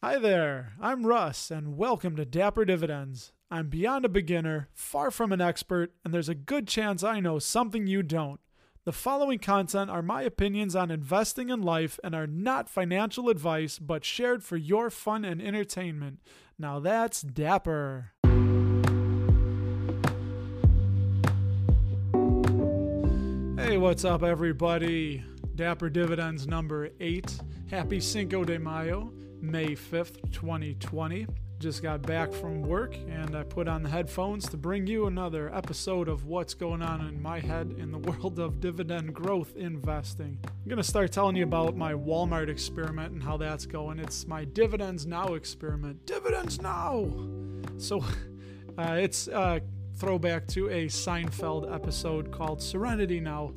Hi there, I'm Russ, and welcome to Dapper Dividends. I'm beyond a beginner, far from an expert, and there's a good chance I know something you don't. The following content are my opinions on investing in life and are not financial advice, but shared for your fun and entertainment. Now that's Dapper. Hey, what's up, everybody? Dapper Dividends number eight. Happy Cinco de Mayo, May 5th, 2020. Just got back from work and I put on the headphones to bring you another episode of what's going on in my head in the world of dividend growth investing. I'm going to start telling you about my Walmart experiment and how that's going. It's my Dividends Now experiment. Dividends Now! So uh, it's a throwback to a Seinfeld episode called Serenity Now.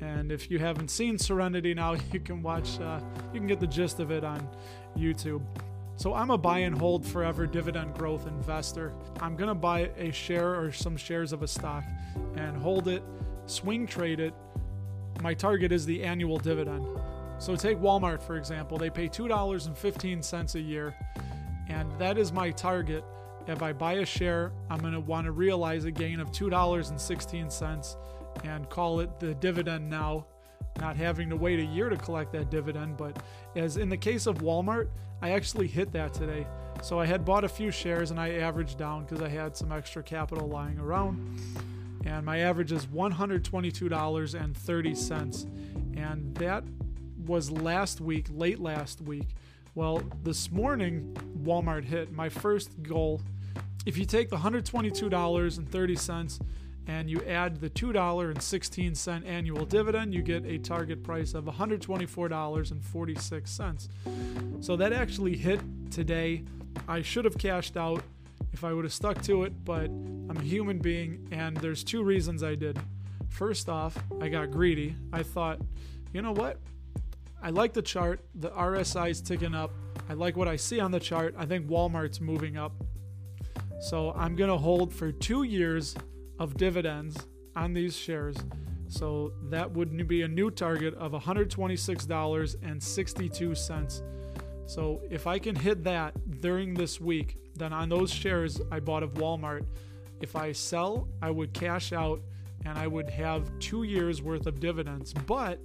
And if you haven't seen Serenity Now, you can watch, uh, you can get the gist of it on YouTube. So I'm a buy and hold forever dividend growth investor. I'm going to buy a share or some shares of a stock and hold it, swing trade it. My target is the annual dividend. So take Walmart for example, they pay $2.15 a year and that is my target. If I buy a share, I'm going to want to realize a gain of $2.16 and call it the dividend now not having to wait a year to collect that dividend. But as in the case of Walmart, I actually hit that today. So I had bought a few shares and I averaged down because I had some extra capital lying around. And my average is $122.30. And that was last week, late last week. Well, this morning, Walmart hit my first goal. If you take the $122.30 and you add the $2.16 annual dividend, you get a target price of $124.46. So that actually hit today. I should have cashed out if I would have stuck to it, but I'm a human being and there's two reasons I did. First off, I got greedy. I thought, you know what? I like the chart. The RSI is ticking up. I like what I see on the chart. I think Walmart's moving up. So I'm going to hold for two years of dividends on these shares. So that would be a new target of $126.62. So if I can hit that during this week, then on those shares I bought of Walmart, if I sell, I would cash out and I would have two years worth of dividends. But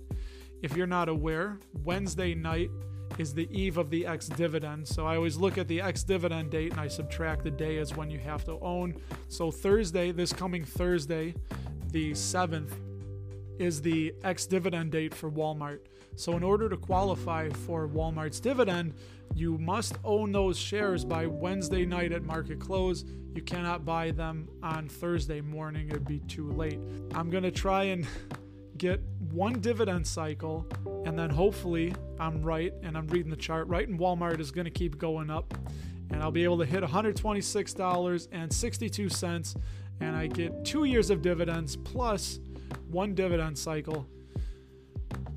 if you're not aware, Wednesday night is the eve of the ex dividend. So I always look at the ex dividend date and I subtract the day as when you have to own. So Thursday, this coming Thursday, the 7th, is the ex dividend date for Walmart. So in order to qualify for Walmart's dividend, you must own those shares by Wednesday night at market close. You cannot buy them on Thursday morning, it'd be too late. I'm going to try and get one dividend cycle, and then hopefully I'm right and I'm reading the chart right, and Walmart is going to keep going up, and I'll be able to hit $126.62, and I get two years of dividends plus one dividend cycle.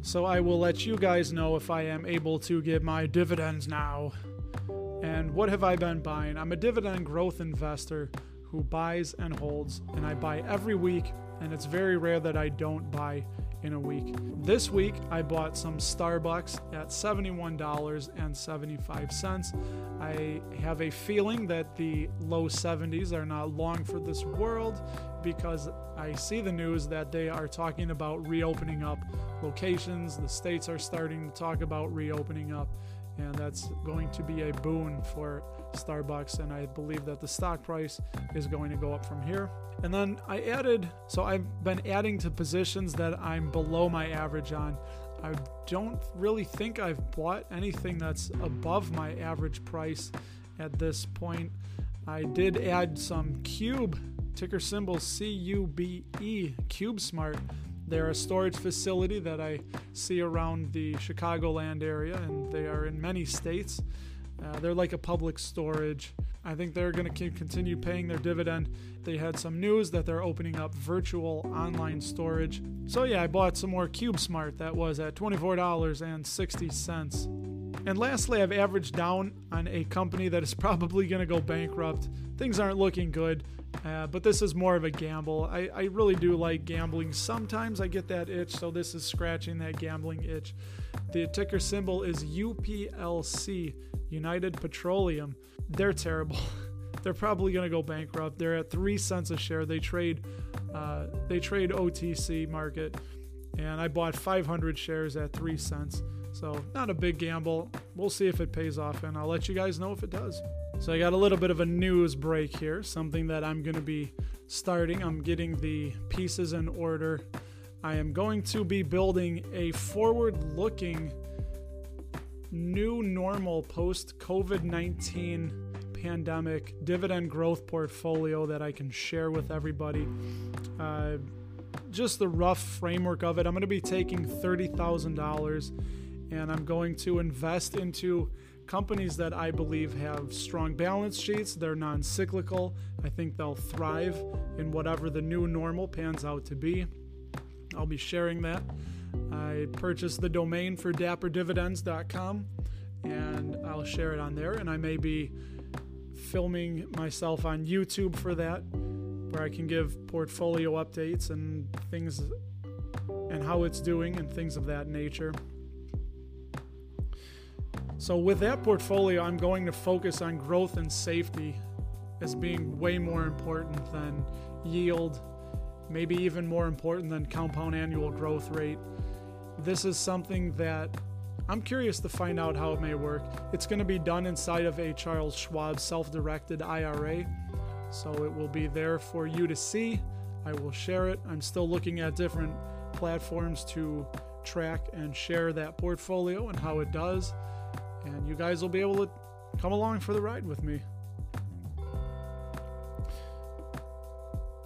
So I will let you guys know if I am able to get my dividends now. And what have I been buying? I'm a dividend growth investor who buys and holds, and I buy every week, and it's very rare that I don't buy in a week. This week, I bought some Starbucks at $71.75. I have a feeling that the low 70s are not long for this world because I see the news that they are talking about reopening up locations. The states are starting to talk about reopening up, and that's going to be a boon for Starbucks. And I believe that the stock price is going to go up from here. And then I added, so I've been adding to positions that I'm below my average on. I don't really think I've bought anything that's above my average price at this point. I did add some Cube, ticker symbol C U B E, CubeSmart. They're a storage facility that I see around the Chicagoland area, and they are in many states. Uh, they're like a public storage. I think they're going to continue paying their dividend. They had some news that they're opening up virtual online storage. So, yeah, I bought some more CubeSmart. That was at $24.60. And lastly, I've averaged down on a company that is probably going to go bankrupt. Things aren't looking good, uh, but this is more of a gamble. I, I really do like gambling. Sometimes I get that itch, so this is scratching that gambling itch. The ticker symbol is UPLC United Petroleum, they're terrible. they're probably going to go bankrupt. They're at three cents a share. They trade, uh, they trade OTC market, and I bought 500 shares at three cents. So not a big gamble. We'll see if it pays off, and I'll let you guys know if it does. So I got a little bit of a news break here, something that I'm going to be starting. I'm getting the pieces in order. I am going to be building a forward-looking new normal post COVID 19 pandemic dividend growth portfolio that I can share with everybody. Uh, just the rough framework of it. I'm going to be taking $30,000 and I'm going to invest into companies that I believe have strong balance sheets. They're non cyclical. I think they'll thrive in whatever the new normal pans out to be. I'll be sharing that. I purchased the domain for dapperdividends.com and I'll share it on there. And I may be filming myself on YouTube for that, where I can give portfolio updates and things and how it's doing and things of that nature. So, with that portfolio, I'm going to focus on growth and safety as being way more important than yield, maybe even more important than compound annual growth rate. This is something that I'm curious to find out how it may work. It's going to be done inside of a Charles Schwab self directed IRA, so it will be there for you to see. I will share it. I'm still looking at different platforms to track and share that portfolio and how it does, and you guys will be able to come along for the ride with me.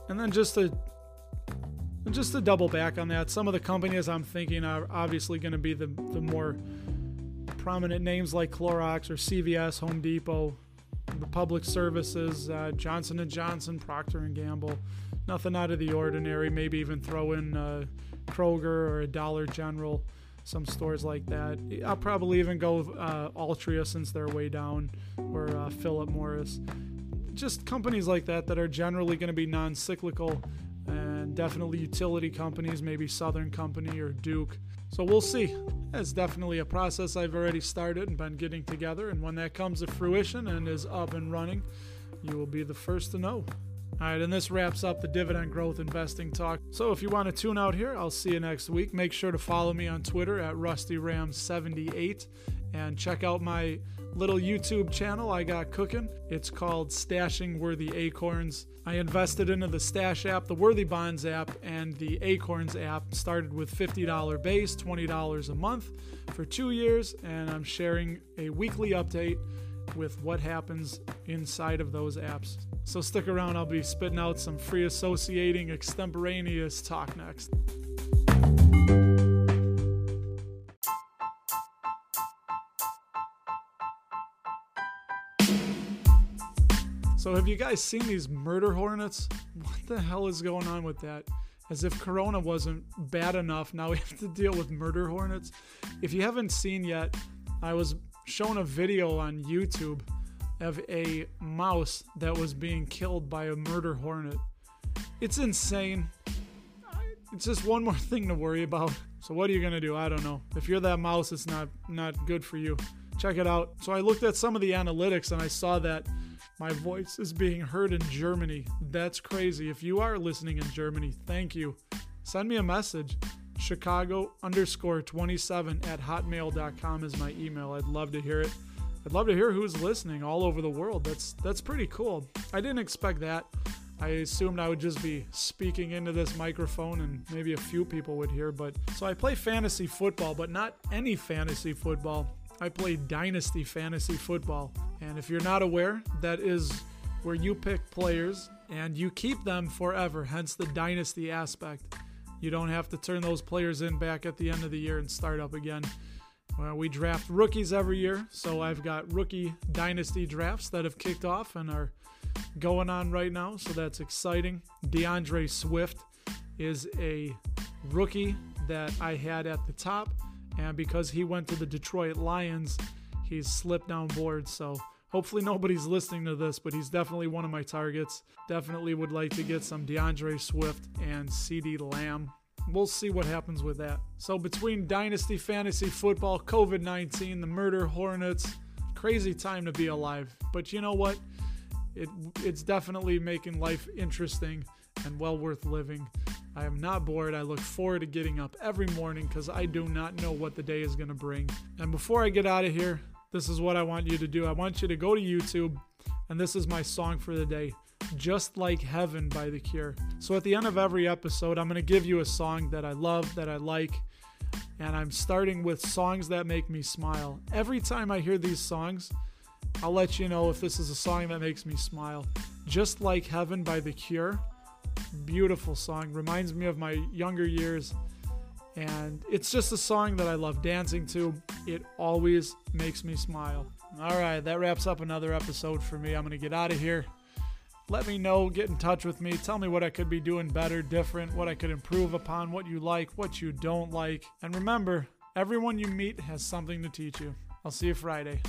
And then just to just to double back on that, some of the companies I'm thinking are obviously going to be the, the more prominent names like Clorox or CVS, Home Depot, Republic Services, uh, Johnson & Johnson, Procter & Gamble. Nothing out of the ordinary. Maybe even throw in uh, Kroger or a Dollar General, some stores like that. I'll probably even go uh, Altria since they're way down, or uh, Philip Morris. Just companies like that that are generally going to be non-cyclical and definitely utility companies, maybe Southern Company or Duke. So we'll see. It's definitely a process I've already started and been getting together, and when that comes to fruition and is up and running, you will be the first to know. All right, and this wraps up the dividend growth investing talk. So if you want to tune out here, I'll see you next week. Make sure to follow me on Twitter at RustyRam78 and check out my little YouTube channel I got cooking. It's called Stashing Worthy Acorns. I invested into the Stash app, the Worthy Bonds app, and the Acorns app. Started with $50 base, $20 a month for two years, and I'm sharing a weekly update with what happens inside of those apps. So stick around, I'll be spitting out some free associating extemporaneous talk next. So, have you guys seen these murder hornets? What the hell is going on with that? As if Corona wasn't bad enough, now we have to deal with murder hornets. If you haven't seen yet, I was shown a video on YouTube of a mouse that was being killed by a murder hornet. It's insane. It's just one more thing to worry about. So what are you gonna do? I don't know. If you're that mouse, it's not not good for you. Check it out. So I looked at some of the analytics and I saw that my voice is being heard in Germany. That's crazy. If you are listening in Germany, thank you. Send me a message. Chicago underscore 27 at hotmail.com is my email. I'd love to hear it. I'd love to hear who's listening all over the world. That's that's pretty cool. I didn't expect that. I assumed I would just be speaking into this microphone and maybe a few people would hear, but so I play fantasy football, but not any fantasy football. I play Dynasty Fantasy Football. And if you're not aware, that is where you pick players and you keep them forever, hence the Dynasty aspect. You don't have to turn those players in back at the end of the year and start up again. Well, we draft rookies every year, so I've got rookie dynasty drafts that have kicked off and are going on right now, so that's exciting. DeAndre Swift is a rookie that I had at the top and because he went to the Detroit Lions, he's slipped down board. So hopefully nobody's listening to this, but he's definitely one of my targets. Definitely would like to get some DeAndre Swift and CeeDee Lamb. We'll see what happens with that. So between Dynasty Fantasy Football, COVID 19, the Murder Hornets, crazy time to be alive. But you know what? It, it's definitely making life interesting and well worth living. I am not bored. I look forward to getting up every morning because I do not know what the day is going to bring. And before I get out of here, this is what I want you to do. I want you to go to YouTube, and this is my song for the day Just Like Heaven by The Cure. So at the end of every episode, I'm going to give you a song that I love, that I like, and I'm starting with songs that make me smile. Every time I hear these songs, I'll let you know if this is a song that makes me smile. Just Like Heaven by The Cure. Beautiful song. Reminds me of my younger years. And it's just a song that I love dancing to. It always makes me smile. All right, that wraps up another episode for me. I'm going to get out of here. Let me know, get in touch with me, tell me what I could be doing better, different, what I could improve upon, what you like, what you don't like. And remember, everyone you meet has something to teach you. I'll see you Friday.